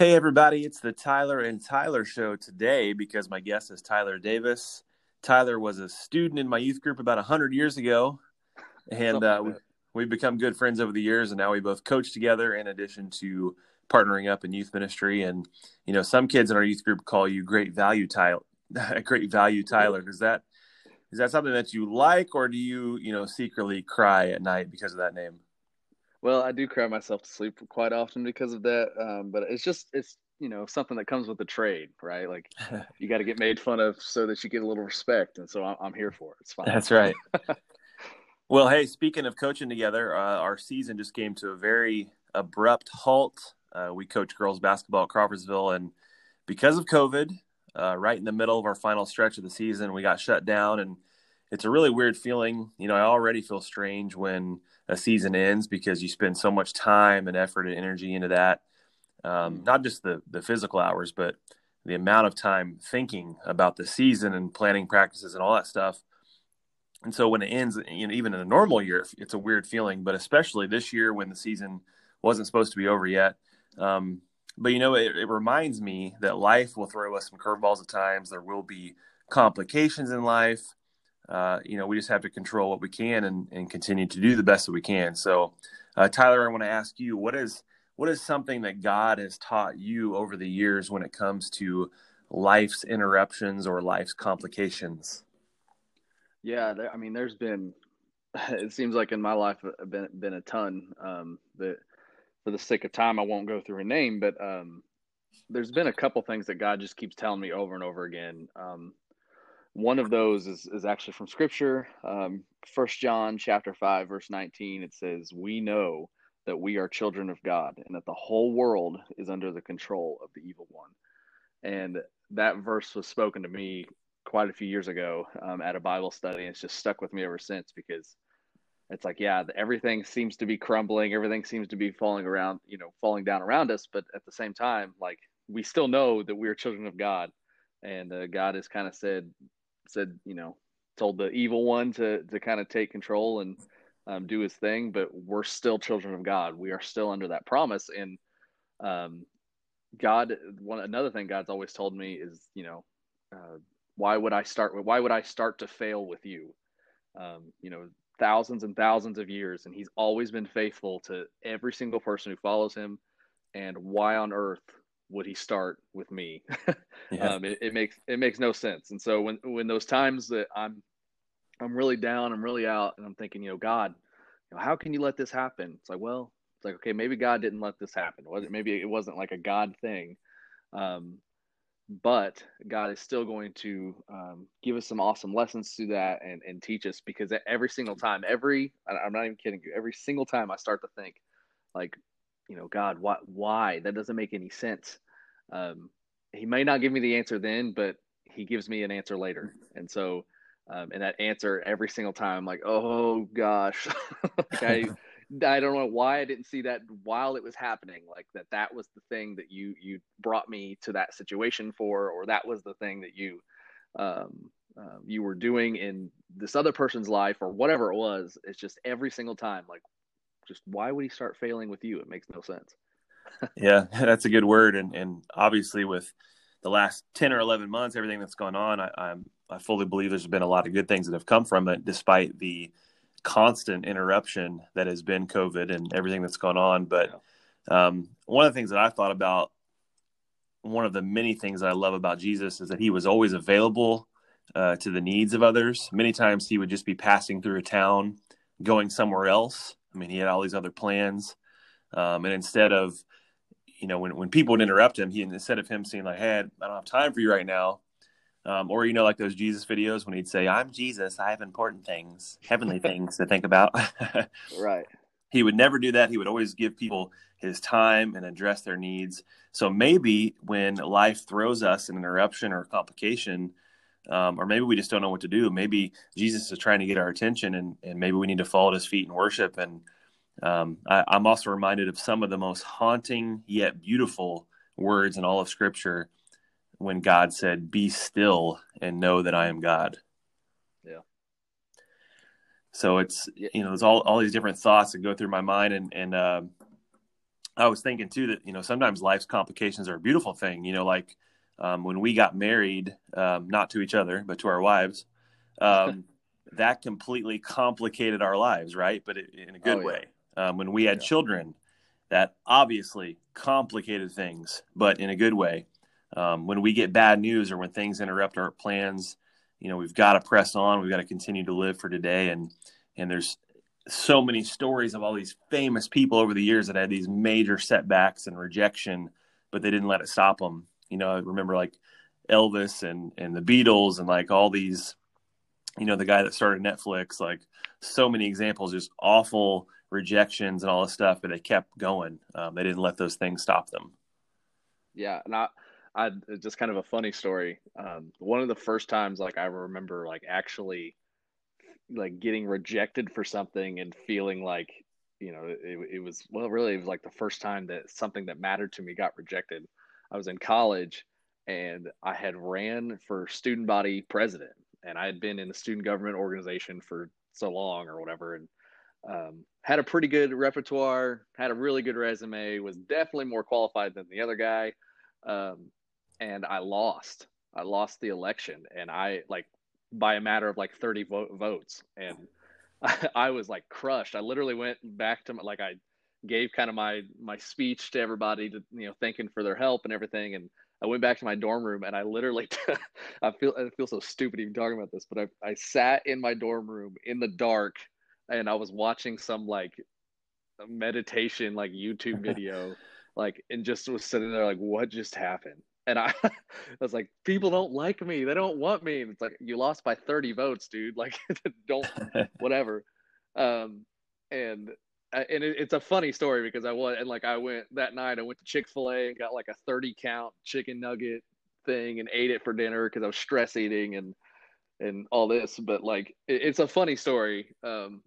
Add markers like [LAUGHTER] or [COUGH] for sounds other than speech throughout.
Hey, everybody, it's the Tyler and Tyler show today because my guest is Tyler Davis. Tyler was a student in my youth group about 100 years ago, and uh, we've become good friends over the years, and now we both coach together in addition to partnering up in youth ministry. And, you know, some kids in our youth group call you Great Value Tyler. [LAUGHS] Great Value Tyler. Is that is that something that you like, or do you, you know, secretly cry at night because of that name? Well, I do cry myself to sleep quite often because of that. Um, but it's just it's you know something that comes with the trade, right? Like [LAUGHS] you got to get made fun of so that you get a little respect, and so I'm, I'm here for it. It's fine. That's right. [LAUGHS] well, hey, speaking of coaching together, uh, our season just came to a very abrupt halt. Uh, we coach girls basketball at Crawfordsville, and because of COVID, uh, right in the middle of our final stretch of the season, we got shut down, and it's a really weird feeling. You know, I already feel strange when a season ends because you spend so much time and effort and energy into that. Um, mm-hmm. not just the the physical hours, but the amount of time thinking about the season and planning practices and all that stuff. And so when it ends, you know, even in a normal year, it's a weird feeling, but especially this year when the season wasn't supposed to be over yet. Um, but you know, it, it reminds me that life will throw us some curveballs at times. There will be complications in life uh, you know, we just have to control what we can and, and continue to do the best that we can. So, uh, Tyler, I want to ask you, what is what is something that God has taught you over the years when it comes to life's interruptions or life's complications? Yeah, there, I mean, there's been [LAUGHS] it seems like in my life uh, been been a ton. Um, for the sake of time, I won't go through a name, but um, there's been a couple things that God just keeps telling me over and over again. Um, one of those is, is actually from scripture. Um, first john chapter 5 verse 19 it says we know that we are children of god and that the whole world is under the control of the evil one. And that verse was spoken to me quite a few years ago um, at a bible study and it's just stuck with me ever since because it's like yeah everything seems to be crumbling everything seems to be falling around you know falling down around us but at the same time like we still know that we are children of god. And uh, god has kind of said said, you know, told the evil one to to kind of take control and um, do his thing, but we're still children of God. We are still under that promise, and um, God. One another thing God's always told me is, you know, uh, why would I start? Why would I start to fail with you? Um, you know, thousands and thousands of years, and He's always been faithful to every single person who follows Him. And why on earth would he start with me? [LAUGHS] yeah. um, it, it, makes it makes no sense. And so when when those times that I'm I'm really down, I'm really out, and I'm thinking, you know, God, you know, how can you let this happen? It's like, well, it's like, okay, maybe God didn't let this happen. Was it? Maybe it wasn't like a God thing. Um, but God is still going to um, give us some awesome lessons through that and, and teach us because every single time, every, I'm not even kidding you, every single time I start to think like, you know, God, why, why? That doesn't make any sense. Um, he may not give me the answer then, but he gives me an answer later. And so, um, and that answer every single time, I'm like, oh gosh, [LAUGHS] like I, [LAUGHS] I don't know why I didn't see that while it was happening. Like that, that was the thing that you you brought me to that situation for, or that was the thing that you um, uh, you were doing in this other person's life, or whatever it was. It's just every single time, like, just why would he start failing with you? It makes no sense. yeah, [LAUGHS] that's a good word. And and obviously with the last ten or eleven months, everything that's gone on, I, I'm I fully believe there's been a lot of good things that have come from it, despite the constant interruption that has been COVID and everything that's gone on. But um, one of the things that I thought about, one of the many things that I love about Jesus is that he was always available uh, to the needs of others. Many times he would just be passing through a town, going somewhere else, I mean, he had all these other plans, um, and instead of, you know, when when people would interrupt him, he instead of him saying like, "Hey, I don't have time for you right now," um, or you know, like those Jesus videos when he'd say, "I'm Jesus, I have important things, heavenly [LAUGHS] things to think about." [LAUGHS] right. He would never do that. He would always give people his time and address their needs. So maybe when life throws us an interruption or complication, um, or maybe we just don't know what to do. Maybe Jesus is trying to get our attention, and, and maybe we need to fall at His feet and worship. And um, I, I'm also reminded of some of the most haunting yet beautiful words in all of Scripture when God said, "Be still and know that I am God." Yeah. So it's you know there's all all these different thoughts that go through my mind, and and uh, I was thinking too that you know sometimes life's complications are a beautiful thing. You know, like um, when we got married, um, not to each other but to our wives, um, [LAUGHS] that completely complicated our lives, right? But it, in a good oh, yeah. way. Um, when we had yeah. children, that obviously complicated things, but in a good way. Um, when we get bad news or when things interrupt our plans, you know we've got to press on. We've got to continue to live for today, and and there's so many stories of all these famous people over the years that had these major setbacks and rejection, but they didn't let it stop them. You know, I remember like Elvis and and the Beatles and like all these, you know, the guy that started Netflix, like so many examples, just awful rejections and all this stuff, but they kept going. Um, they didn't let those things stop them. Yeah, and I, I just kind of a funny story. Um, one of the first times, like I remember, like actually like getting rejected for something and feeling like you know it, it was well really it was like the first time that something that mattered to me got rejected i was in college and i had ran for student body president and i had been in the student government organization for so long or whatever and um, had a pretty good repertoire had a really good resume was definitely more qualified than the other guy um, and i lost. I lost the election and i like by a matter of like 30 vo- votes and I, [LAUGHS] I, was like crushed. I literally went back to my, like i gave kind of my my speech to everybody to you know thanking for their help and everything and i went back to my dorm room and i literally [LAUGHS] i feel i feel so stupid even talking about this but I, I sat in my dorm room in the dark and i was watching some like meditation like youtube [LAUGHS] video like and just was sitting there like what just happened and I, [LAUGHS] I was like, people don't like me. They don't want me. And it's like, you lost by 30 votes, dude. Like, don't, whatever. Um, and, and it, it's a funny story because I went and like I went that night. I went to Chick Fil A and got like a 30 count chicken nugget thing and ate it for dinner because I was stress eating and and all this. But like, it, it's a funny story. Um,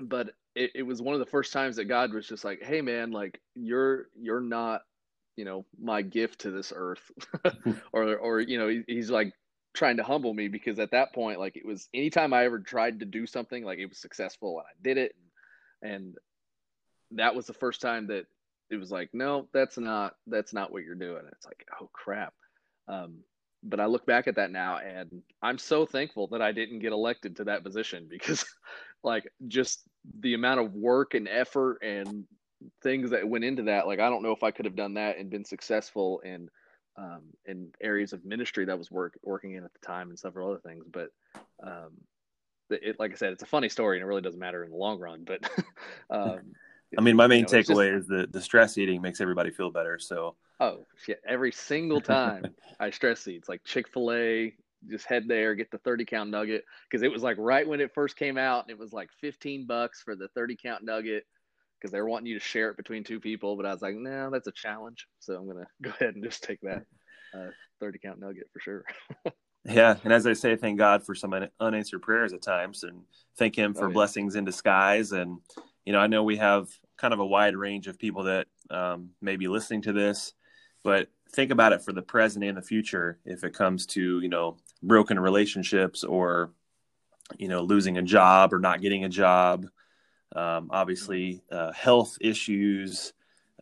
but it, it was one of the first times that God was just like, "Hey, man, like you're you're not you know my gift to this earth [LAUGHS] [LAUGHS] or or you know he, he's like trying to humble me because at that point like it was anytime i ever tried to do something like it was successful and i did it and, and that was the first time that it was like no that's not that's not what you're doing it's like oh crap um, but i look back at that now and i'm so thankful that i didn't get elected to that position [LAUGHS] because like just the amount of work and effort and things that went into that. Like I don't know if I could have done that and been successful in um, in areas of ministry that was work working in at the time and several other things. But um, it, like I said, it's a funny story and it really doesn't matter in the long run. But [LAUGHS] um, [LAUGHS] I mean, my main you know, takeaway just, is that the stress eating makes everybody feel better. So oh shit, every single time [LAUGHS] I stress eat, it's like Chick Fil A. Just head there, get the 30 count nugget because it was like right when it first came out, and it was like 15 bucks for the 30 count nugget because they're wanting you to share it between two people. But I was like, no, nah, that's a challenge. So I'm gonna go ahead and just take that uh, 30 count nugget for sure. Yeah, and as I say, thank God for some unanswered prayers at times, and thank Him for oh, yeah. blessings in disguise. And you know, I know we have kind of a wide range of people that um, may be listening to this, but think about it for the present and the future. If it comes to you know broken relationships or you know losing a job or not getting a job um, obviously uh, health issues,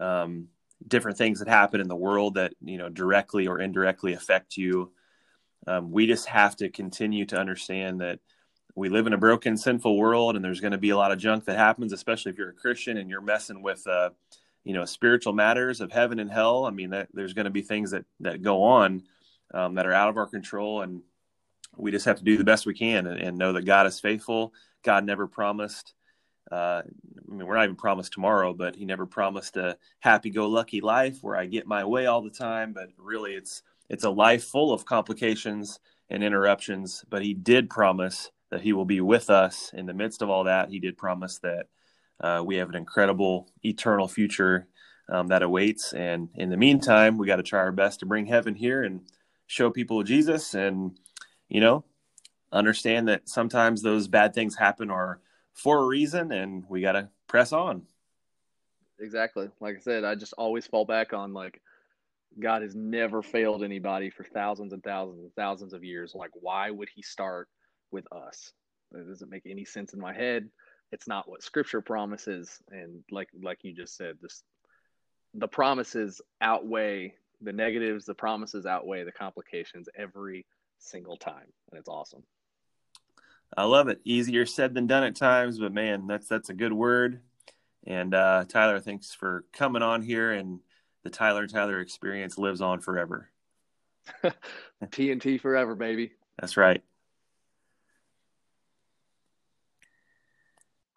um, different things that happen in the world that you know directly or indirectly affect you. Um, we just have to continue to understand that we live in a broken, sinful world, and there's going to be a lot of junk that happens, especially if you're a Christian and you're messing with, uh, you know, spiritual matters of heaven and hell. I mean, that, there's going to be things that that go on um, that are out of our control, and we just have to do the best we can and, and know that God is faithful. God never promised uh, I mean, we're not even promised tomorrow, but he never promised a happy-go-lucky life where I get my way all the time. But really, it's it's a life full of complications and interruptions. But he did promise that he will be with us in the midst of all that. He did promise that uh, we have an incredible eternal future um, that awaits. And in the meantime, we got to try our best to bring heaven here and show people Jesus, and you know, understand that sometimes those bad things happen or for a reason, and we got to press on. Exactly. Like I said, I just always fall back on like God has never failed anybody for thousands and thousands and thousands of years. Like, why would He start with us? It doesn't make any sense in my head. It's not what Scripture promises, and like like you just said, just the promises outweigh the negatives. The promises outweigh the complications every single time, and it's awesome. I love it. Easier said than done at times, but man, that's that's a good word. And uh, Tyler, thanks for coming on here. And the Tyler Tyler experience lives on forever. [LAUGHS] TNT forever, baby. That's right.